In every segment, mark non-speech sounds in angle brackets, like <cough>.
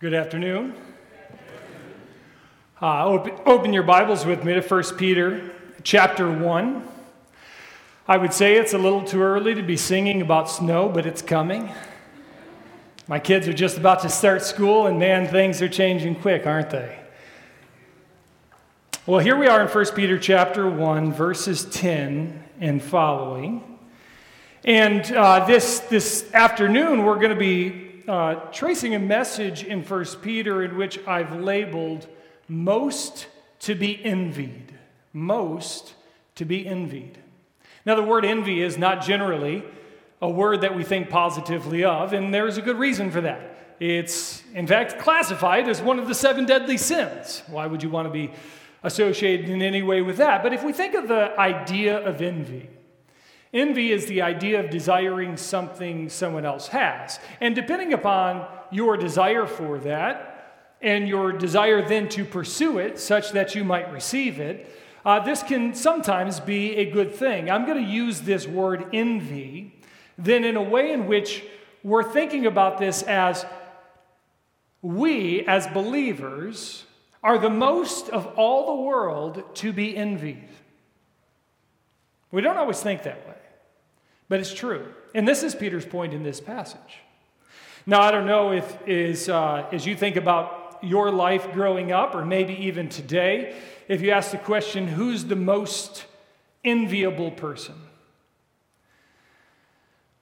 Good afternoon. Uh, open, open your Bibles with me to 1 Peter chapter 1. I would say it's a little too early to be singing about snow, but it's coming. My kids are just about to start school, and man, things are changing quick, aren't they? Well, here we are in 1 Peter chapter 1, verses 10 and following. And uh, this, this afternoon, we're going to be uh, tracing a message in 1 Peter in which I've labeled most to be envied. Most to be envied. Now, the word envy is not generally a word that we think positively of, and there's a good reason for that. It's, in fact, classified as one of the seven deadly sins. Why would you want to be associated in any way with that? But if we think of the idea of envy, Envy is the idea of desiring something someone else has. And depending upon your desire for that and your desire then to pursue it such that you might receive it, uh, this can sometimes be a good thing. I'm going to use this word envy then in a way in which we're thinking about this as we, as believers, are the most of all the world to be envied. We don't always think that way. But it's true. And this is Peter's point in this passage. Now, I don't know if, is, uh, as you think about your life growing up, or maybe even today, if you ask the question, who's the most enviable person?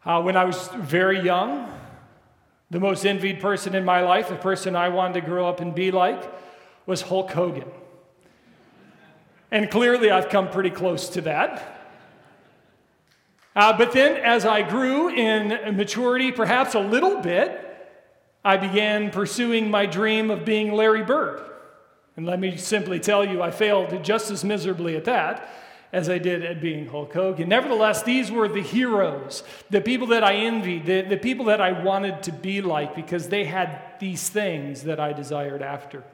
Uh, when I was very young, the most envied person in my life, the person I wanted to grow up and be like, was Hulk Hogan. And clearly, I've come pretty close to that. Uh, but then, as I grew in maturity, perhaps a little bit, I began pursuing my dream of being Larry Bird. And let me simply tell you, I failed just as miserably at that as I did at being Hulk Hogan. Nevertheless, these were the heroes, the people that I envied, the, the people that I wanted to be like because they had these things that I desired after.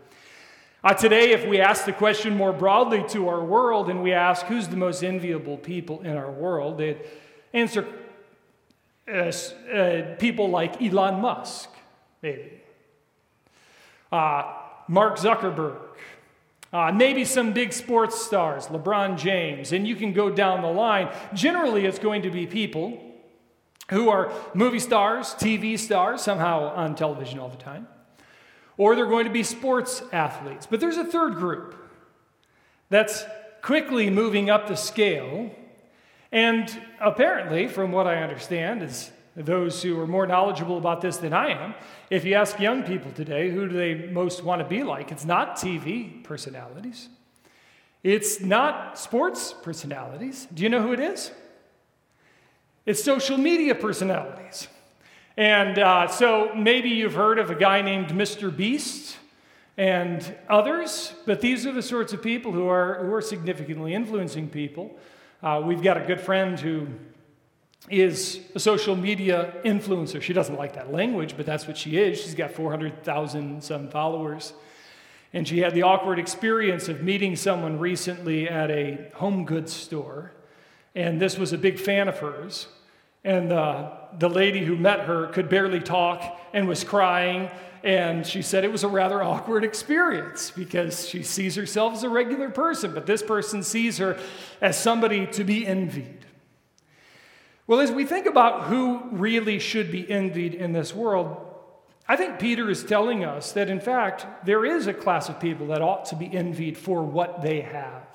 Uh, today, if we ask the question more broadly to our world and we ask who's the most enviable people in our world, it, answer uh, uh, people like Elon Musk, maybe, uh, Mark Zuckerberg, uh, maybe some big sports stars, LeBron James, and you can go down the line. Generally, it's going to be people who are movie stars, TV stars, somehow on television all the time, or they're going to be sports athletes. But there's a third group that's quickly moving up the scale and apparently, from what I understand, is those who are more knowledgeable about this than I am, if you ask young people today who do they most want to be like, it's not TV personalities. It's not sports personalities. Do you know who it is? It's social media personalities. And uh, so maybe you've heard of a guy named Mr. Beast and others, but these are the sorts of people who are, who are significantly influencing people. Uh, we've got a good friend who is a social media influencer. She doesn't like that language, but that's what she is. She's got 400,000 some followers. And she had the awkward experience of meeting someone recently at a home goods store. And this was a big fan of hers. And uh, the lady who met her could barely talk and was crying and she said it was a rather awkward experience because she sees herself as a regular person, but this person sees her as somebody to be envied. Well, as we think about who really should be envied in this world, I think Peter is telling us that in fact there is a class of people that ought to be envied for what they have.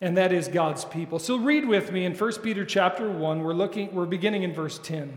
And that is God's people. So read with me in 1 Peter chapter 1. We're looking we're beginning in verse 10.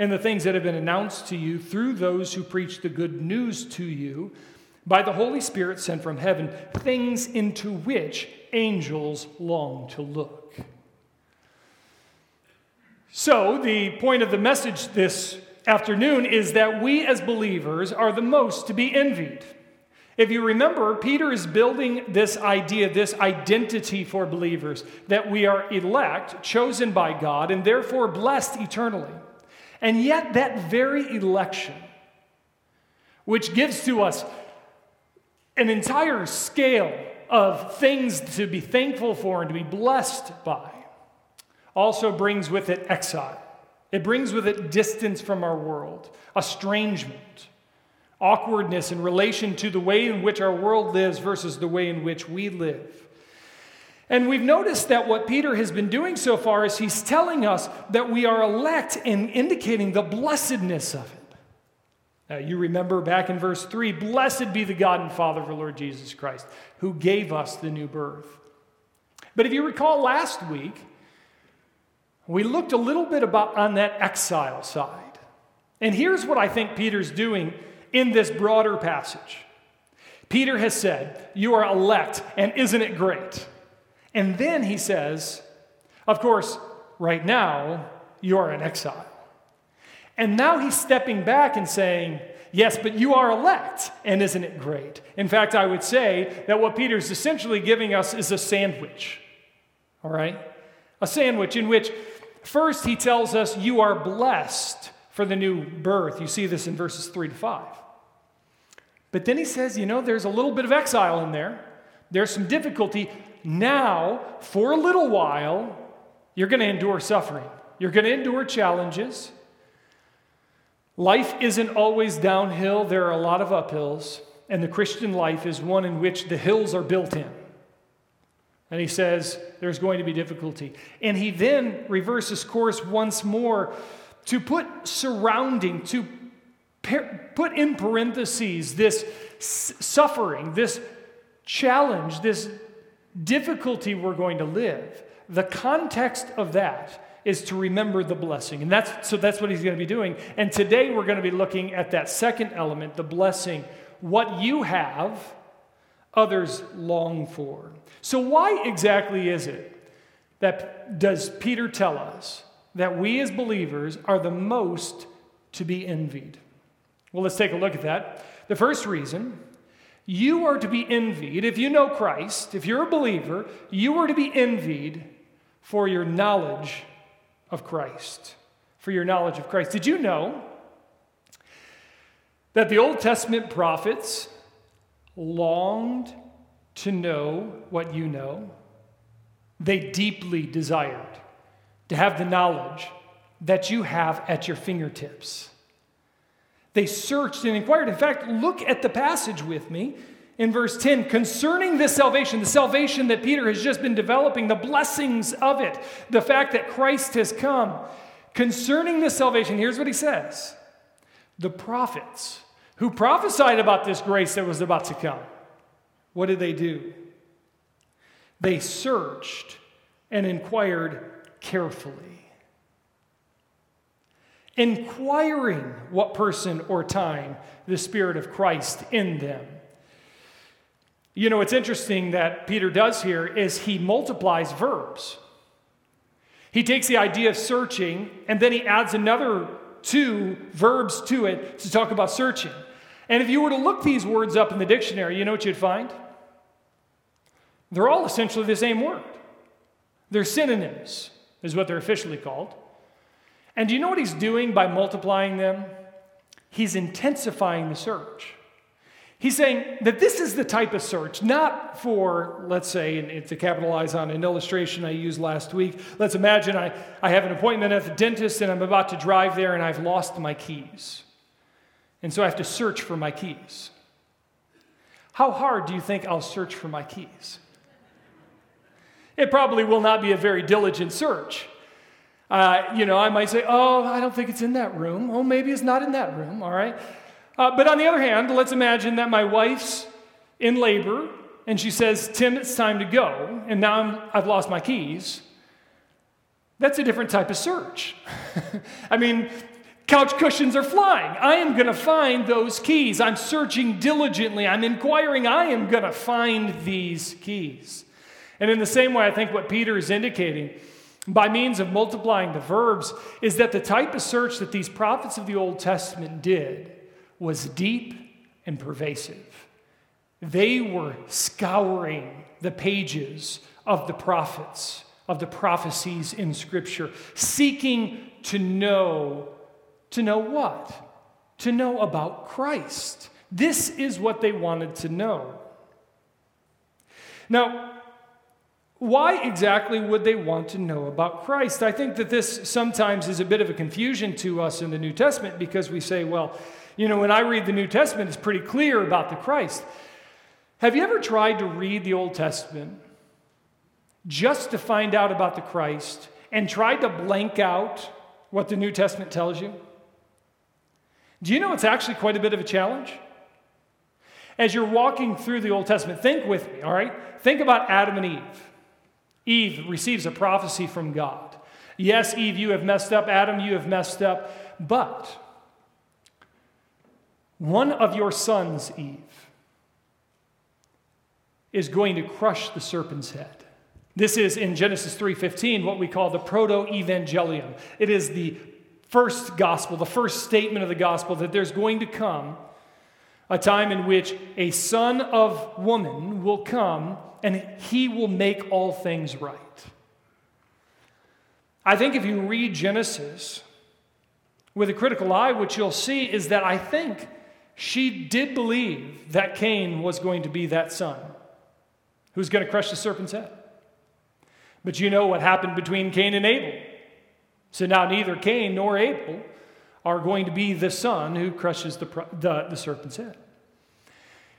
and the things that have been announced to you through those who preach the good news to you by the Holy Spirit sent from heaven, things into which angels long to look. So, the point of the message this afternoon is that we as believers are the most to be envied. If you remember, Peter is building this idea, this identity for believers that we are elect, chosen by God, and therefore blessed eternally. And yet, that very election, which gives to us an entire scale of things to be thankful for and to be blessed by, also brings with it exile. It brings with it distance from our world, estrangement awkwardness in relation to the way in which our world lives versus the way in which we live. And we've noticed that what Peter has been doing so far is he's telling us that we are elect and indicating the blessedness of it. Now, you remember back in verse 3 Blessed be the God and Father of our Lord Jesus Christ, who gave us the new birth. But if you recall last week, we looked a little bit about on that exile side. And here's what I think Peter's doing in this broader passage. Peter has said, You are elect, and isn't it great? And then he says, Of course, right now, you are in exile. And now he's stepping back and saying, Yes, but you are elect, and isn't it great? In fact, I would say that what Peter's essentially giving us is a sandwich. All right? A sandwich in which first he tells us you are blessed for the new birth. You see this in verses 3 to 5. But then he says, you know, there's a little bit of exile in there. There's some difficulty. Now, for a little while, you're going to endure suffering. You're going to endure challenges. Life isn't always downhill, there are a lot of uphills. And the Christian life is one in which the hills are built in. And he says there's going to be difficulty. And he then reverses course once more to put surrounding, to put in parentheses this suffering, this challenge, this difficulty we're going to live. The context of that is to remember the blessing. And that's so that's what he's going to be doing. And today we're going to be looking at that second element, the blessing. What you have, others long for. So why exactly is it that does Peter tell us that we as believers are the most to be envied? Well, let's take a look at that. The first reason you are to be envied, if you know Christ, if you're a believer, you are to be envied for your knowledge of Christ. For your knowledge of Christ. Did you know that the Old Testament prophets longed to know what you know? They deeply desired to have the knowledge that you have at your fingertips. They searched and inquired. In fact, look at the passage with me in verse 10 concerning this salvation, the salvation that Peter has just been developing, the blessings of it, the fact that Christ has come. Concerning this salvation, here's what he says The prophets who prophesied about this grace that was about to come, what did they do? They searched and inquired carefully inquiring what person or time the Spirit of Christ in them. You know, what's interesting that Peter does here is he multiplies verbs. He takes the idea of searching and then he adds another two verbs to it to talk about searching. And if you were to look these words up in the dictionary, you know what you'd find? They're all essentially the same word. They're synonyms, is what they're officially called. And do you know what he's doing by multiplying them? He's intensifying the search. He's saying that this is the type of search, not for, let's say, and to capitalize on an illustration I used last week, let's imagine I, I have an appointment at the dentist and I'm about to drive there and I've lost my keys. And so I have to search for my keys. How hard do you think I'll search for my keys? It probably will not be a very diligent search. Uh, you know, I might say, oh, I don't think it's in that room. Oh, maybe it's not in that room, all right? Uh, but on the other hand, let's imagine that my wife's in labor and she says, Tim, it's time to go, and now I'm, I've lost my keys. That's a different type of search. <laughs> I mean, couch cushions are flying. I am going to find those keys. I'm searching diligently. I'm inquiring. I am going to find these keys. And in the same way, I think what Peter is indicating by means of multiplying the verbs is that the type of search that these prophets of the Old Testament did was deep and pervasive. they were scouring the pages of the prophets, of the prophecies in Scripture, seeking to know, to know what? To know about Christ. This is what they wanted to know. Now, why exactly would they want to know about Christ? I think that this sometimes is a bit of a confusion to us in the New Testament because we say, well, you know, when I read the New Testament, it's pretty clear about the Christ. Have you ever tried to read the Old Testament just to find out about the Christ and tried to blank out what the New Testament tells you? Do you know it's actually quite a bit of a challenge? As you're walking through the Old Testament, think with me, all right? Think about Adam and Eve. Eve receives a prophecy from God. Yes, Eve, you have messed up. Adam, you have messed up. But one of your sons, Eve, is going to crush the serpent's head. This is in Genesis 3:15 what we call the proto-evangelium. It is the first gospel, the first statement of the gospel that there's going to come a time in which a son of woman will come and he will make all things right. I think if you read Genesis with a critical eye, what you'll see is that I think she did believe that Cain was going to be that son who's going to crush the serpent's head. But you know what happened between Cain and Abel. So now neither Cain nor Abel are going to be the son who crushes the, the, the serpent's head.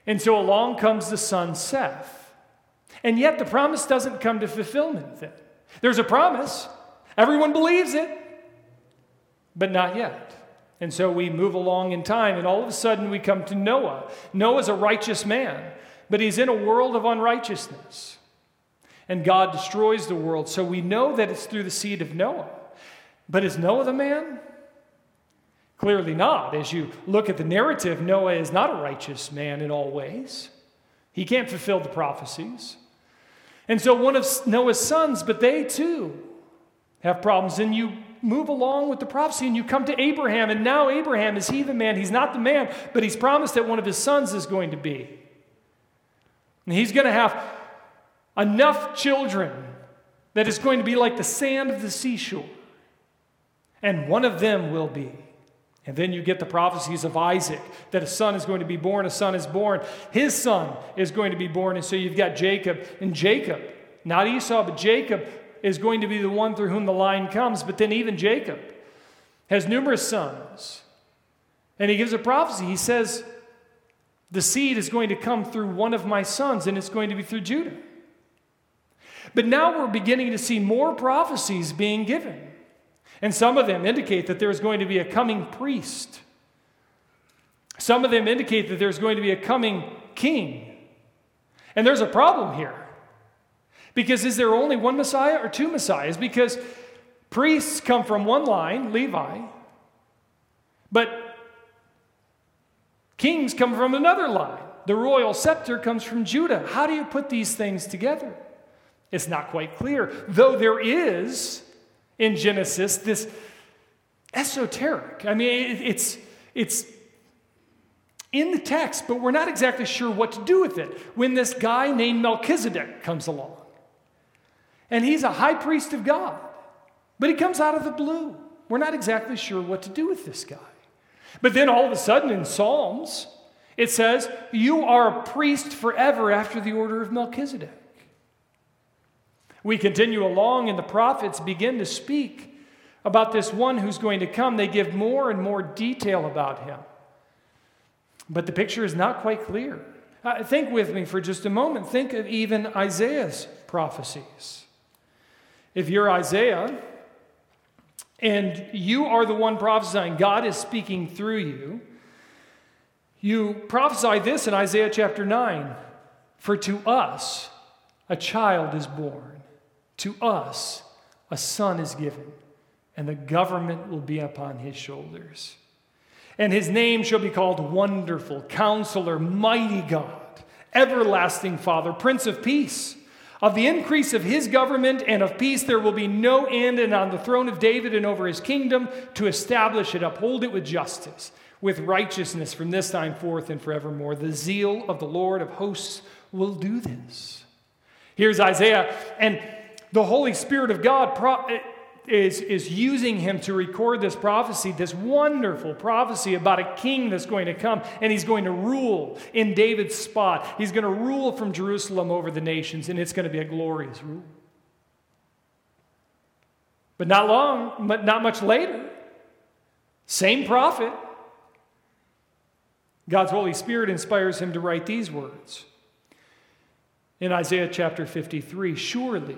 And so along comes the son Seth. And yet the promise doesn't come to fulfillment then. There's a promise, everyone believes it, but not yet. And so we move along in time, and all of a sudden we come to Noah. Noah's a righteous man, but he's in a world of unrighteousness. And God destroys the world, so we know that it's through the seed of Noah. But is Noah the man? Clearly not. As you look at the narrative, Noah is not a righteous man in all ways. He can't fulfill the prophecies. And so one of Noah's sons, but they too have problems. And you move along with the prophecy and you come to Abraham. And now Abraham, is he the man? He's not the man, but he's promised that one of his sons is going to be. And he's going to have enough children that is going to be like the sand of the seashore. And one of them will be and then you get the prophecies of Isaac that a son is going to be born, a son is born, his son is going to be born. And so you've got Jacob. And Jacob, not Esau, but Jacob is going to be the one through whom the line comes. But then even Jacob has numerous sons. And he gives a prophecy. He says, The seed is going to come through one of my sons, and it's going to be through Judah. But now we're beginning to see more prophecies being given. And some of them indicate that there's going to be a coming priest. Some of them indicate that there's going to be a coming king. And there's a problem here. Because is there only one Messiah or two Messiahs? Because priests come from one line, Levi, but kings come from another line. The royal scepter comes from Judah. How do you put these things together? It's not quite clear, though there is in Genesis, this esoteric. I mean, it's, it's in the text, but we're not exactly sure what to do with it. When this guy named Melchizedek comes along, and he's a high priest of God, but he comes out of the blue. We're not exactly sure what to do with this guy. But then all of a sudden in Psalms, it says, You are a priest forever after the order of Melchizedek. We continue along, and the prophets begin to speak about this one who's going to come. They give more and more detail about him. But the picture is not quite clear. Uh, think with me for just a moment. Think of even Isaiah's prophecies. If you're Isaiah and you are the one prophesying, God is speaking through you, you prophesy this in Isaiah chapter 9 For to us a child is born. To us, a son is given, and the government will be upon his shoulders. And his name shall be called Wonderful, Counselor, Mighty God, Everlasting Father, Prince of Peace. Of the increase of his government and of peace there will be no end, and on the throne of David and over his kingdom to establish it, uphold it with justice, with righteousness from this time forth and forevermore. The zeal of the Lord of hosts will do this. Here's Isaiah, and the Holy Spirit of God is, is using him to record this prophecy, this wonderful prophecy about a king that's going to come, and he's going to rule in David's spot. He's going to rule from Jerusalem over the nations, and it's going to be a glorious rule. But not long, but not much later, same prophet, God's Holy Spirit inspires him to write these words in Isaiah chapter 53 Surely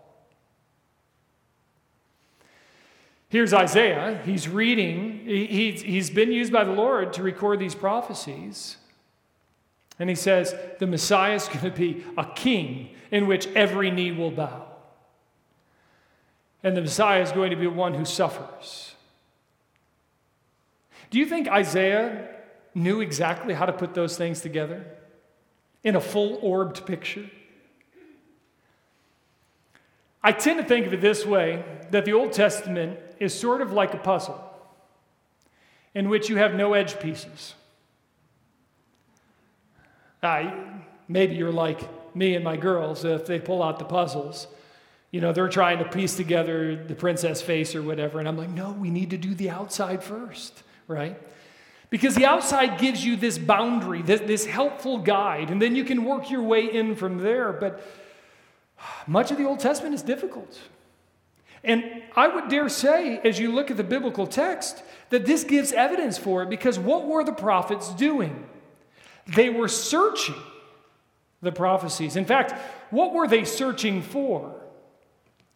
Here's Isaiah. He's reading, he's, been used by the Lord to record these prophecies. And he says, The Messiah is <laughs> going to be a king in which every knee will bow. And the Messiah is going to be one who suffers. Do you think Isaiah knew exactly how to put those things together? in a full orbed picture. I tend to think of it this way that the Old Testament is sort of like a puzzle in which you have no edge pieces. I, maybe you're like me and my girls, if they pull out the puzzles, you know, they're trying to piece together the princess face or whatever, and I'm like, no, we need to do the outside first, right? Because the outside gives you this boundary, this, this helpful guide, and then you can work your way in from there. But much of the Old Testament is difficult. And I would dare say, as you look at the biblical text, that this gives evidence for it because what were the prophets doing? They were searching the prophecies. In fact, what were they searching for?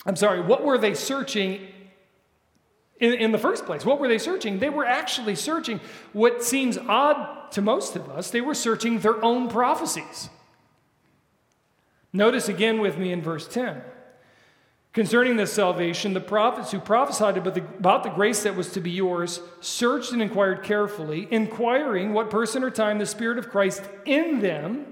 I'm sorry, what were they searching in, in the first place. What were they searching? They were actually searching what seems odd to most of us. They were searching their own prophecies. Notice again with me in verse 10. Concerning this salvation, the prophets who prophesied about the, about the grace that was to be yours searched and inquired carefully, inquiring what person or time the Spirit of Christ in them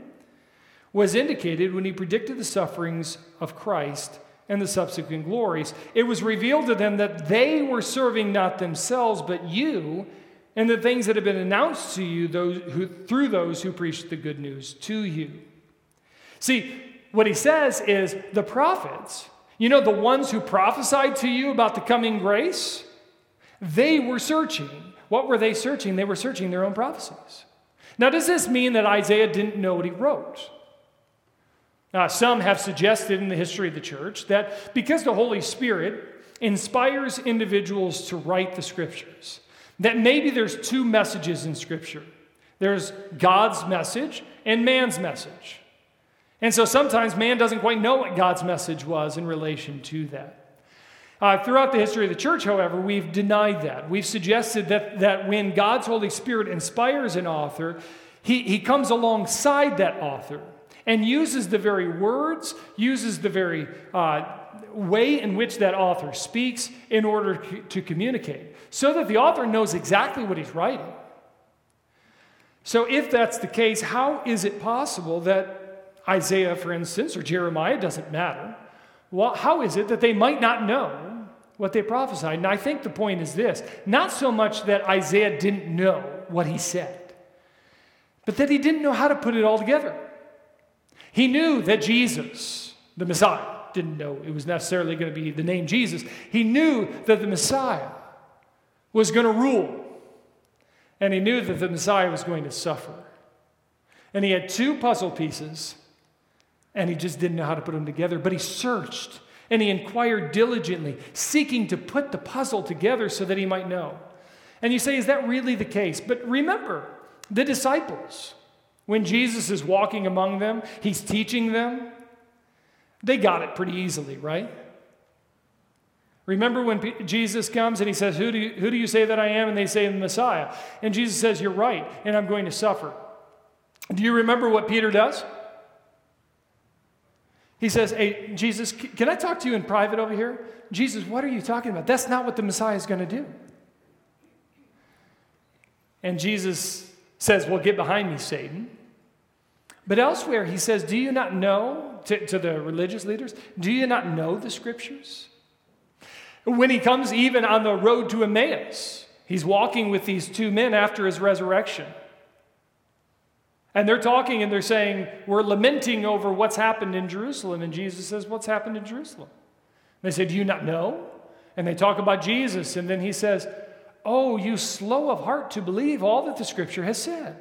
was indicated when he predicted the sufferings of Christ and the subsequent glories. It was revealed to them that they were serving not themselves, but you, and the things that have been announced to you those who, through those who preached the good news to you. See, what he says is the prophets, you know, the ones who prophesied to you about the coming grace, they were searching. What were they searching? They were searching their own prophecies. Now, does this mean that Isaiah didn't know what he wrote? Uh, some have suggested in the history of the church that because the Holy Spirit inspires individuals to write the scriptures, that maybe there's two messages in scripture there's God's message and man's message. And so sometimes man doesn't quite know what God's message was in relation to that. Uh, throughout the history of the church, however, we've denied that. We've suggested that, that when God's Holy Spirit inspires an author, he, he comes alongside that author and uses the very words, uses the very uh, way in which that author speaks in order to communicate, so that the author knows exactly what he's writing. So, if that's the case, how is it possible that Isaiah, for instance, or Jeremiah, doesn't matter, well, how is it that they might not know what they prophesied? And I think the point is this not so much that Isaiah didn't know what he said, but that he didn't know how to put it all together. He knew that Jesus, the Messiah, didn't know it was necessarily going to be the name Jesus. He knew that the Messiah was going to rule. And he knew that the Messiah was going to suffer. And he had two puzzle pieces, and he just didn't know how to put them together. But he searched and he inquired diligently, seeking to put the puzzle together so that he might know. And you say, is that really the case? But remember, the disciples, when Jesus is walking among them, he's teaching them. They got it pretty easily, right? Remember when P- Jesus comes and he says, who do, you, who do you say that I am? And they say, the Messiah. And Jesus says, You're right, and I'm going to suffer. Do you remember what Peter does? He says, Hey, Jesus, can I talk to you in private over here? Jesus, what are you talking about? That's not what the Messiah is going to do. And Jesus says, Well, get behind me, Satan. But elsewhere, he says, Do you not know, to, to the religious leaders, do you not know the scriptures? When he comes even on the road to Emmaus, he's walking with these two men after his resurrection. And they're talking and they're saying, We're lamenting over what's happened in Jerusalem. And Jesus says, What's happened in Jerusalem? They say, Do you not know? And they talk about Jesus. And then he says, Oh, you slow of heart to believe all that the scripture has said.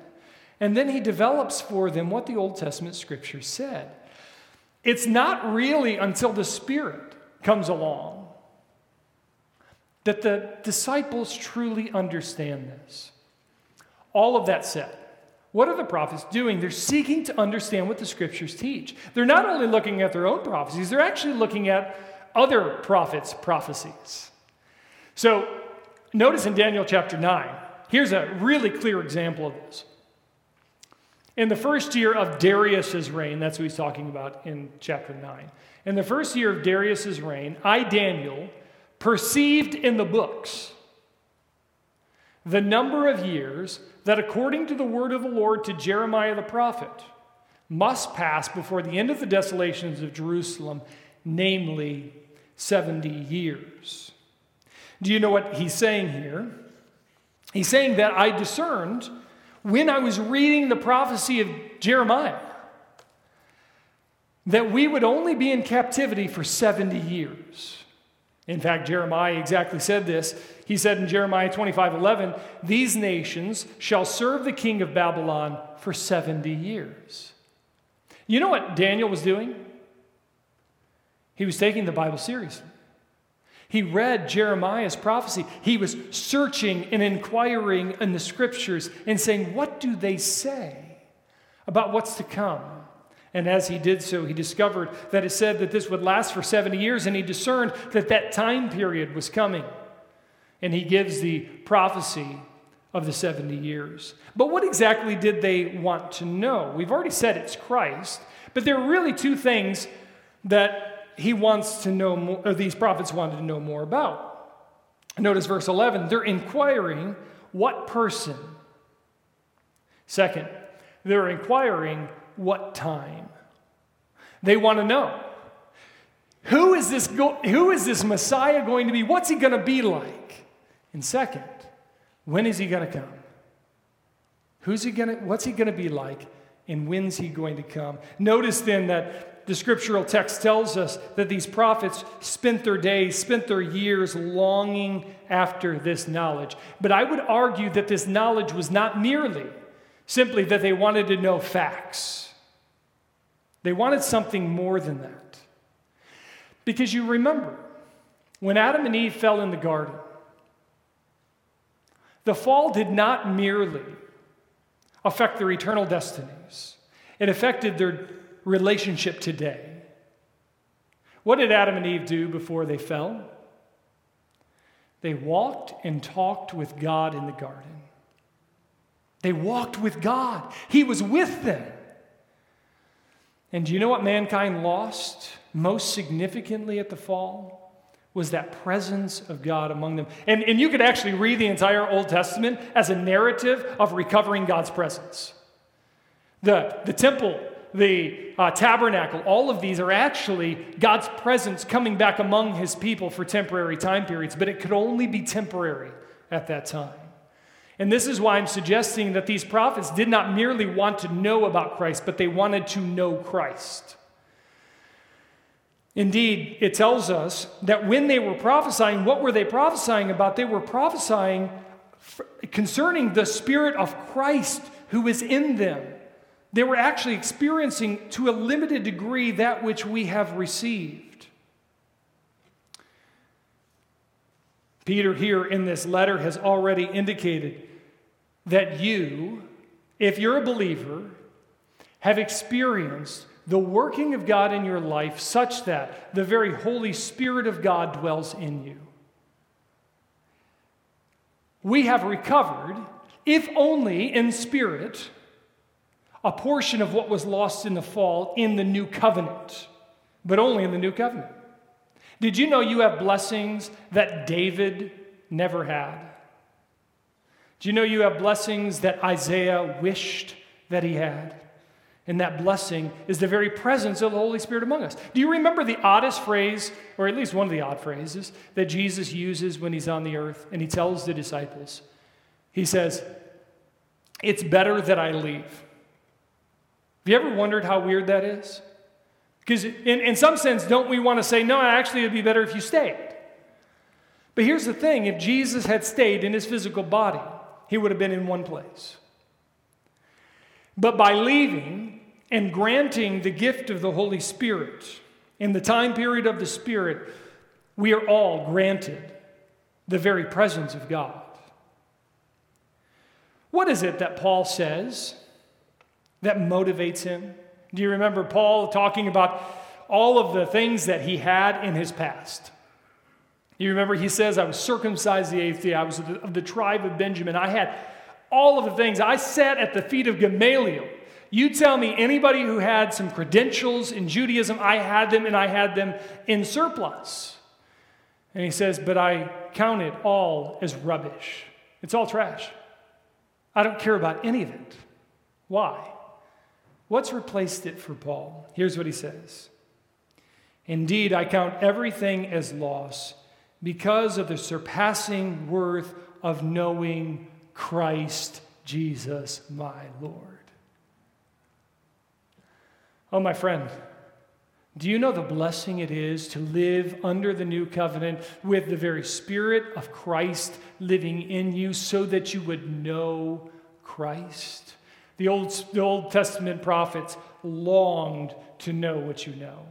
And then he develops for them what the Old Testament scripture said. It's not really until the Spirit comes along that the disciples truly understand this. All of that said, what are the prophets doing? They're seeking to understand what the scriptures teach. They're not only looking at their own prophecies, they're actually looking at other prophets' prophecies. So, notice in Daniel chapter 9, here's a really clear example of this. In the first year of Darius's reign, that's what he's talking about in chapter 9. In the first year of Darius's reign, I, Daniel, perceived in the books the number of years that, according to the word of the Lord to Jeremiah the prophet, must pass before the end of the desolations of Jerusalem, namely 70 years. Do you know what he's saying here? He's saying that I discerned when I was reading the prophecy of Jeremiah that we would only be in captivity for 70 years. In fact, Jeremiah exactly said this. He said in Jeremiah 25 11, These nations shall serve the king of Babylon for 70 years. You know what Daniel was doing? He was taking the Bible seriously. He read Jeremiah's prophecy. He was searching and inquiring in the scriptures and saying, What do they say about what's to come? And as he did so, he discovered that it said that this would last for 70 years, and he discerned that that time period was coming. And he gives the prophecy of the 70 years. But what exactly did they want to know? We've already said it's Christ, but there are really two things that he wants to know more, or these prophets wanted to know more about. Notice verse 11, they're inquiring what person. Second, they're inquiring what time. They want to know who is this, go- who is this Messiah going to be? What's he going to be like? And second, when is he going to come? Who's he going to, what's he going to be like? And when's he going to come? Notice then that the scriptural text tells us that these prophets spent their days, spent their years longing after this knowledge. But I would argue that this knowledge was not merely simply that they wanted to know facts, they wanted something more than that. Because you remember, when Adam and Eve fell in the garden, the fall did not merely affect their eternal destinies, it affected their relationship today. What did Adam and Eve do before they fell? They walked and talked with God in the garden. They walked with God, He was with them. And do you know what mankind lost most significantly at the fall? Was that presence of God among them. And, and you could actually read the entire Old Testament as a narrative of recovering God's presence. The, the temple the uh, tabernacle, all of these are actually God's presence coming back among his people for temporary time periods, but it could only be temporary at that time. And this is why I'm suggesting that these prophets did not merely want to know about Christ, but they wanted to know Christ. Indeed, it tells us that when they were prophesying, what were they prophesying about? They were prophesying concerning the Spirit of Christ who is in them. They were actually experiencing to a limited degree that which we have received. Peter, here in this letter, has already indicated that you, if you're a believer, have experienced the working of God in your life such that the very Holy Spirit of God dwells in you. We have recovered, if only in spirit, a portion of what was lost in the fall in the new covenant, but only in the new covenant. Did you know you have blessings that David never had? Do you know you have blessings that Isaiah wished that he had? And that blessing is the very presence of the Holy Spirit among us. Do you remember the oddest phrase, or at least one of the odd phrases, that Jesus uses when he's on the earth and he tells the disciples? He says, It's better that I leave. Have you ever wondered how weird that is? Because, in, in some sense, don't we want to say, No, actually, it'd be better if you stayed? But here's the thing if Jesus had stayed in his physical body, he would have been in one place. But by leaving and granting the gift of the Holy Spirit in the time period of the Spirit, we are all granted the very presence of God. What is it that Paul says that motivates him? Do you remember Paul talking about all of the things that he had in his past? You remember he says, I was circumcised the eighth day, I was of the, of the tribe of Benjamin, I had all of the things. I sat at the feet of Gamaliel. You tell me anybody who had some credentials in Judaism, I had them and I had them in surplus. And he says, But I count it all as rubbish. It's all trash. I don't care about any of it. Why? What's replaced it for Paul? Here's what he says Indeed, I count everything as loss because of the surpassing worth of knowing Christ Jesus my Lord. Oh, my friend, do you know the blessing it is to live under the new covenant with the very Spirit of Christ living in you so that you would know Christ? The Old, the Old Testament prophets longed to know what you know.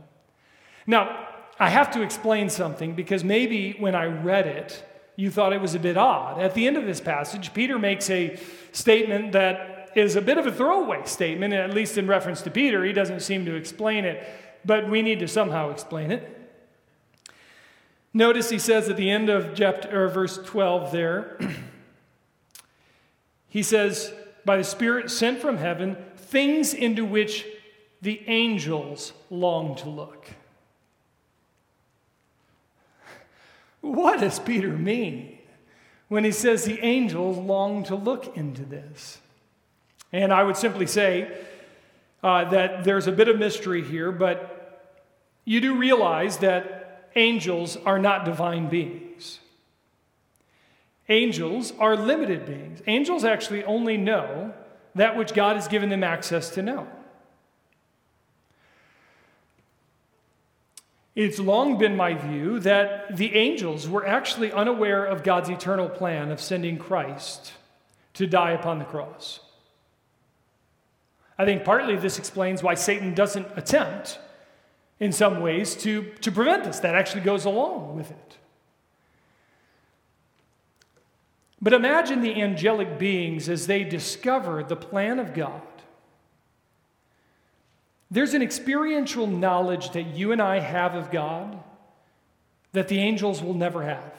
Now, I have to explain something because maybe when I read it, you thought it was a bit odd. At the end of this passage, Peter makes a statement that is a bit of a throwaway statement, at least in reference to Peter. He doesn't seem to explain it, but we need to somehow explain it. Notice he says at the end of chapter, verse 12 there, <clears throat> he says, By the Spirit sent from heaven, things into which the angels long to look. What does Peter mean when he says the angels long to look into this? And I would simply say uh, that there's a bit of mystery here, but you do realize that angels are not divine beings. Angels are limited beings. Angels actually only know that which God has given them access to know. It's long been my view that the angels were actually unaware of God's eternal plan of sending Christ to die upon the cross. I think partly this explains why Satan doesn't attempt, in some ways, to, to prevent this. That actually goes along with it. But imagine the angelic beings as they discover the plan of God there's an experiential knowledge that you and I have of God that the angels will never have.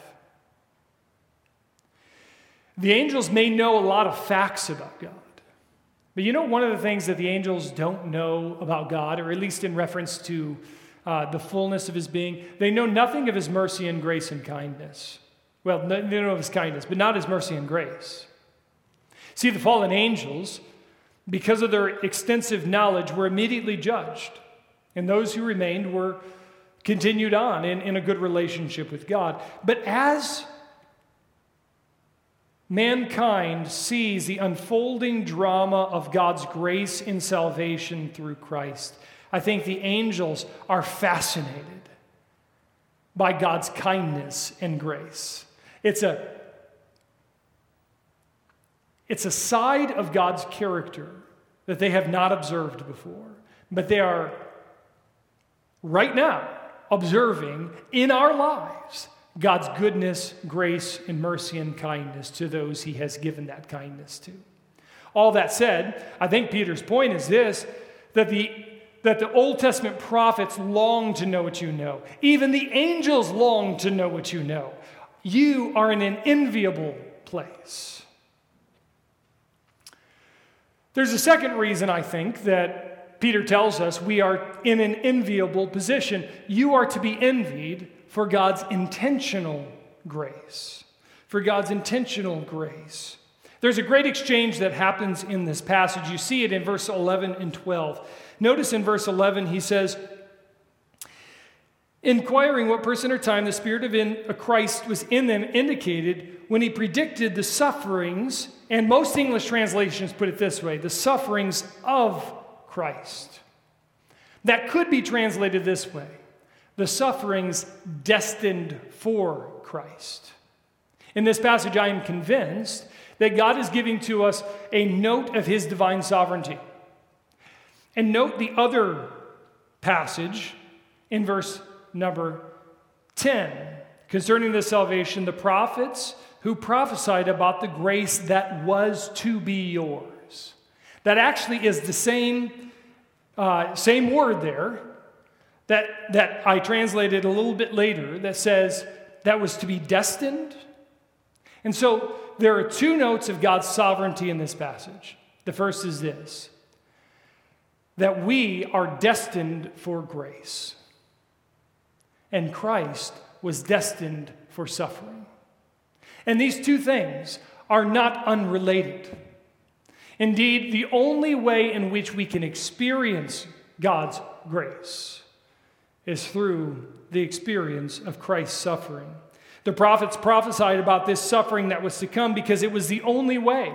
The angels may know a lot of facts about God. But you know, one of the things that the angels don't know about God, or at least in reference to uh, the fullness of his being, they know nothing of his mercy and grace and kindness. Well, they know of his kindness, but not his mercy and grace. See, the fallen angels because of their extensive knowledge, were immediately judged. And those who remained were continued on in, in a good relationship with God. But as mankind sees the unfolding drama of God's grace in salvation through Christ, I think the angels are fascinated by God's kindness and grace. It's a it's a side of God's character that they have not observed before, but they are right now observing in our lives God's goodness, grace, and mercy and kindness to those he has given that kindness to. All that said, I think Peter's point is this that the that the Old Testament prophets long to know what you know. Even the angels long to know what you know. You are in an enviable place. There's a second reason, I think, that Peter tells us we are in an enviable position. You are to be envied for God's intentional grace. For God's intentional grace. There's a great exchange that happens in this passage. You see it in verse 11 and 12. Notice in verse 11, he says, Inquiring what person or time the Spirit of in, Christ was in them indicated when he predicted the sufferings, and most English translations put it this way the sufferings of Christ. That could be translated this way the sufferings destined for Christ. In this passage, I am convinced that God is giving to us a note of his divine sovereignty. And note the other passage in verse number 10 concerning the salvation, the prophets who prophesied about the grace that was to be yours. That actually is the same, uh, same word there that, that I translated a little bit later that says that was to be destined. And so there are two notes of God's sovereignty in this passage. The first is this that we are destined for grace, and Christ was destined for suffering. And these two things are not unrelated. Indeed, the only way in which we can experience God's grace is through the experience of Christ's suffering. The prophets prophesied about this suffering that was to come because it was the only way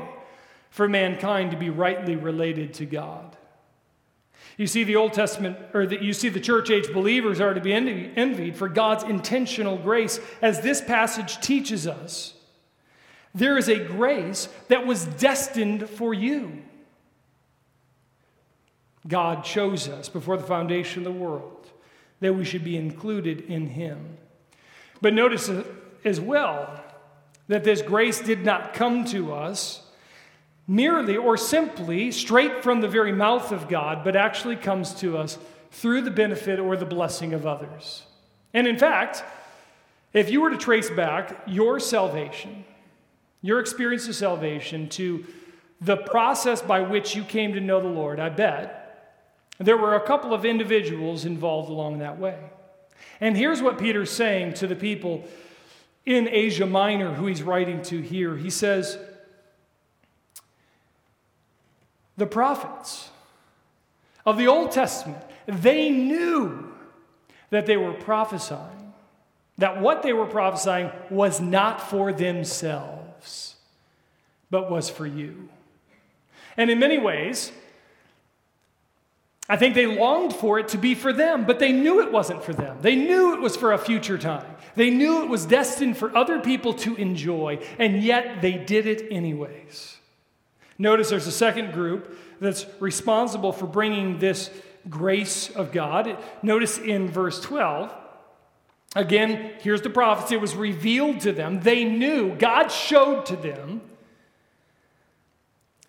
for mankind to be rightly related to God. You see, the Old Testament, or the, you see, the church age believers are to be envied for God's intentional grace, as this passage teaches us. There is a grace that was destined for you. God chose us before the foundation of the world that we should be included in Him. But notice uh, as well that this grace did not come to us merely or simply straight from the very mouth of God, but actually comes to us through the benefit or the blessing of others. And in fact, if you were to trace back your salvation, your experience of salvation to the process by which you came to know the Lord, I bet there were a couple of individuals involved along that way. And here's what Peter's saying to the people in Asia Minor who he's writing to here. He says, The prophets of the Old Testament, they knew that they were prophesying, that what they were prophesying was not for themselves, but was for you. And in many ways, I think they longed for it to be for them, but they knew it wasn't for them. They knew it was for a future time. They knew it was destined for other people to enjoy, and yet they did it anyways. Notice there's a second group that's responsible for bringing this grace of God. Notice in verse 12, again, here's the prophecy. It was revealed to them. They knew, God showed to them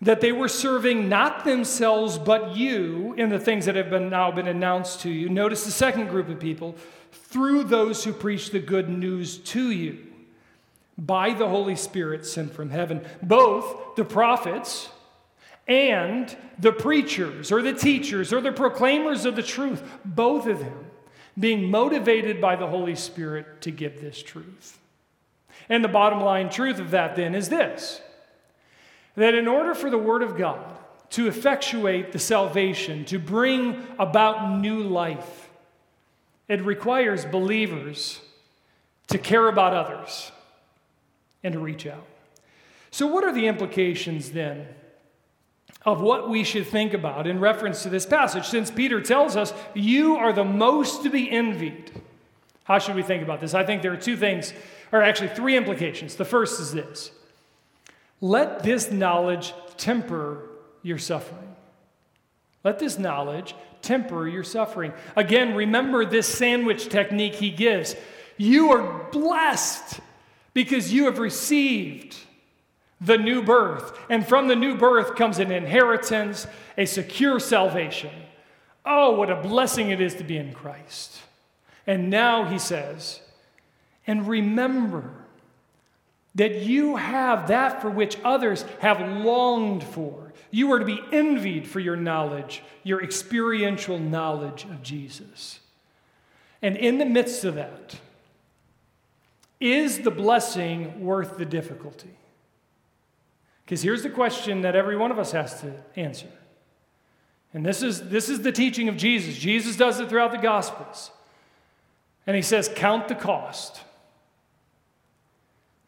that they were serving not themselves but you in the things that have been now been announced to you. Notice the second group of people through those who preach the good news to you by the Holy Spirit sent from heaven. Both the prophets and the preachers or the teachers or the proclaimers of the truth, both of them being motivated by the Holy Spirit to give this truth. And the bottom line truth of that then is this that in order for the Word of God to effectuate the salvation, to bring about new life, it requires believers to care about others and to reach out. So, what are the implications then of what we should think about in reference to this passage? Since Peter tells us, You are the most to be envied. How should we think about this? I think there are two things, or actually three implications. The first is this let this knowledge temper your suffering. Let this knowledge temper your suffering. Again, remember this sandwich technique he gives. You are blessed because you have received the new birth. And from the new birth comes an inheritance, a secure salvation, Oh, what a blessing it is to be in Christ. And now he says, and remember that you have that for which others have longed for. You are to be envied for your knowledge, your experiential knowledge of Jesus. And in the midst of that, is the blessing worth the difficulty? Because here's the question that every one of us has to answer. And this is, this is the teaching of Jesus. Jesus does it throughout the Gospels. And he says, Count the cost.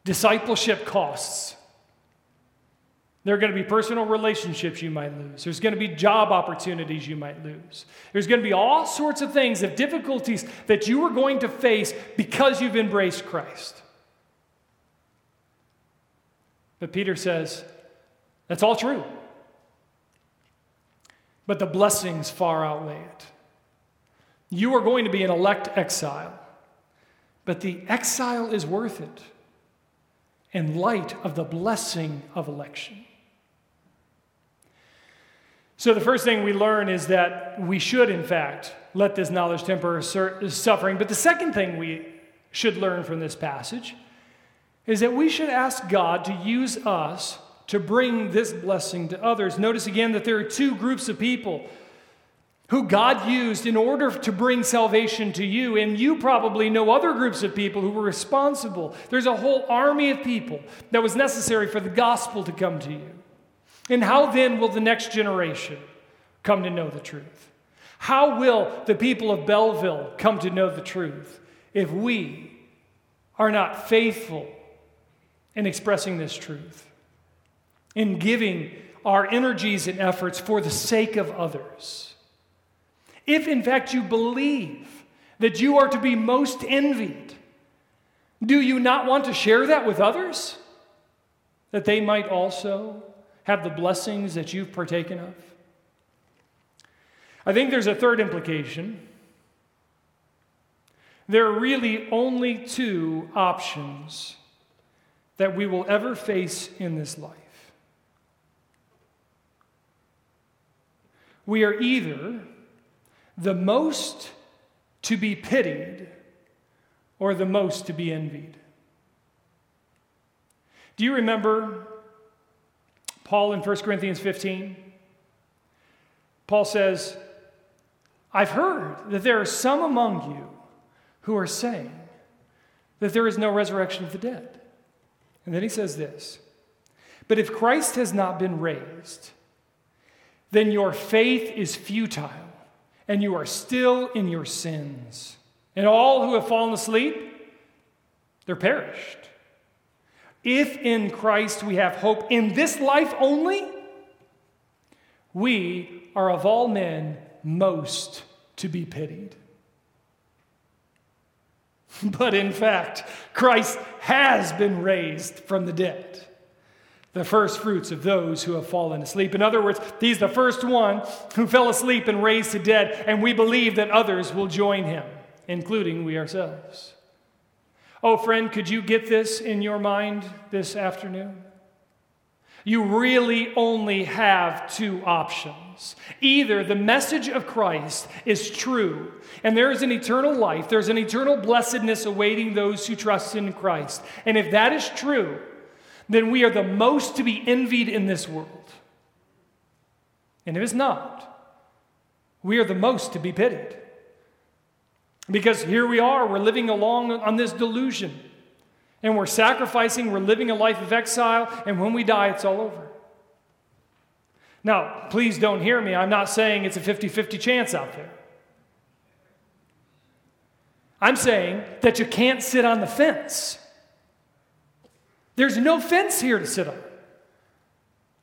Discipleship costs. There are going to be personal relationships you might lose. There's going to be job opportunities you might lose. There's going to be all sorts of things of difficulties that you are going to face because you've embraced Christ. But Peter says, that's all true. But the blessings far outweigh it. You are going to be an elect exile, but the exile is worth it in light of the blessing of election. So, the first thing we learn is that we should, in fact, let this knowledge temper suffering. But the second thing we should learn from this passage is that we should ask God to use us to bring this blessing to others. Notice again that there are two groups of people who God used in order to bring salvation to you. And you probably know other groups of people who were responsible. There's a whole army of people that was necessary for the gospel to come to you. And how then will the next generation come to know the truth? How will the people of Belleville come to know the truth if we are not faithful in expressing this truth, in giving our energies and efforts for the sake of others? If in fact you believe that you are to be most envied, do you not want to share that with others? That they might also have the blessings that you've partaken of? I think there's a third implication. There are really only two options that we will ever face in this life. We are either the most to be pitied or the most to be envied. Do you remember Paul in 1 Corinthians 15? Paul says, I've heard that there are some among you who are saying that there is no resurrection of the dead. And then he says this But if Christ has not been raised, then your faith is futile and you are still in your sins. And all who have fallen asleep, they're perished. If in Christ we have hope in this life only, we are of all men most to be pitied. <laughs> But in fact, Christ has been raised from the dead the first fruits of those who have fallen asleep. In other words, he's the first one who fell asleep and raised to dead, and we believe that others will join him, including we ourselves. Oh, friend, could you get this in your mind this afternoon? You really only have two options. Either the message of Christ is true, and there is an eternal life, there's an eternal blessedness awaiting those who trust in Christ. And if that is true, then we are the most to be envied in this world. And if it's not, we are the most to be pitied. Because here we are, we're living along on this delusion. And we're sacrificing, we're living a life of exile, and when we die, it's all over. Now, please don't hear me. I'm not saying it's a 50 50 chance out there. I'm saying that you can't sit on the fence. There's no fence here to sit on.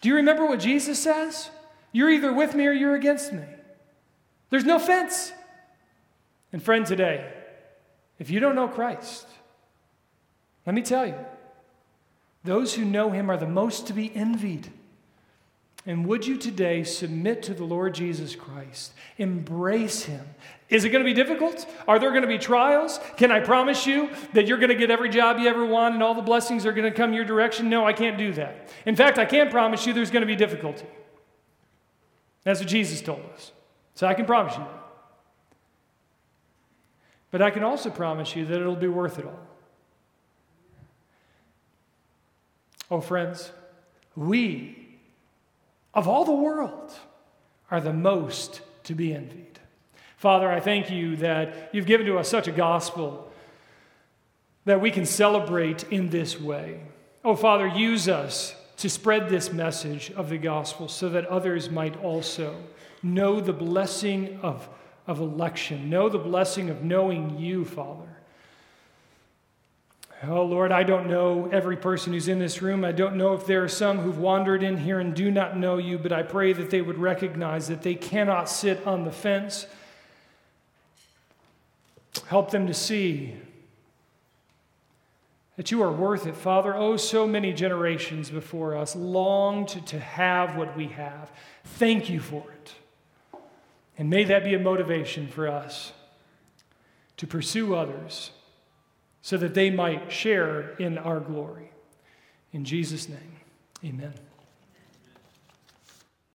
Do you remember what Jesus says? You're either with me or you're against me. There's no fence. And friend, today, if you don't know Christ, let me tell you, those who know him are the most to be envied. And would you today submit to the Lord Jesus Christ? Embrace him. Is it going to be difficult? Are there going to be trials? Can I promise you that you're going to get every job you ever want and all the blessings are going to come your direction? No, I can't do that. In fact, I can promise you there's going to be difficulty. That's what Jesus told us. So I can promise you. But I can also promise you that it'll be worth it all. Oh, friends, we, of all the world, are the most to be envied. Father, I thank you that you've given to us such a gospel that we can celebrate in this way. Oh, Father, use us to spread this message of the gospel so that others might also know the blessing of, of election, know the blessing of knowing you, Father. Oh, Lord, I don't know every person who's in this room. I don't know if there are some who've wandered in here and do not know you, but I pray that they would recognize that they cannot sit on the fence. Help them to see that you are worth it, Father. Oh, so many generations before us longed to, to have what we have. Thank you for it. And may that be a motivation for us to pursue others so that they might share in our glory. In Jesus' name, amen.